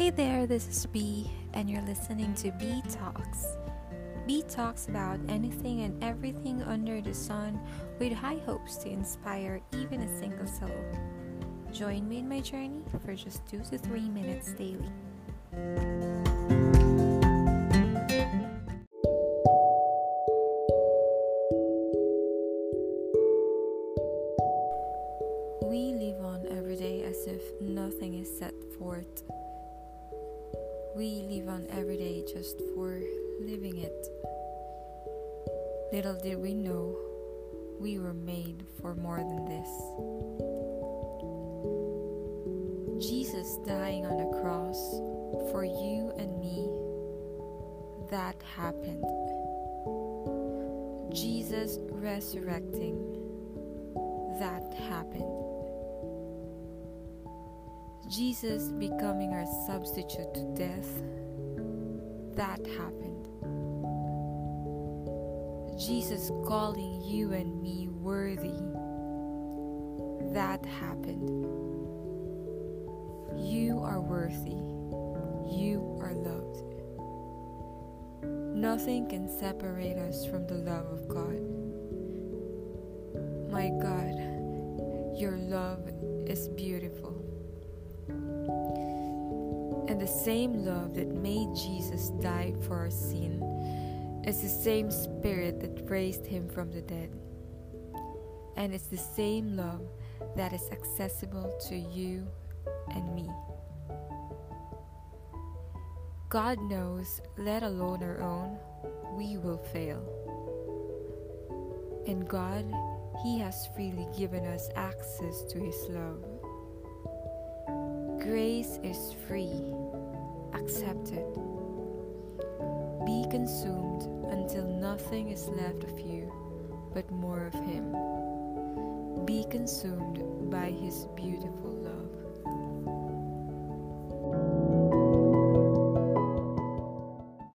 Hey there, this is B, and you're listening to B Talks. B talks about anything and everything under the sun with high hopes to inspire even a single soul. Join me in my journey for just two to three minutes daily. We live on every day as if nothing is set forth. We live on every day just for living it. Little did we know we were made for more than this. Jesus dying on the cross for you and me, that happened. Jesus resurrecting, that happened. Jesus becoming our substitute to death, that happened. Jesus calling you and me worthy, that happened. You are worthy. You are loved. Nothing can separate us from the love of God. My God, your love is beautiful. And the same love that made Jesus die for our sin is the same Spirit that raised him from the dead. And it's the same love that is accessible to you and me. God knows, let alone our own, we will fail. And God, He has freely given us access to His love. Grace is free, accept it. Be consumed until nothing is left of you but more of Him. Be consumed by His beautiful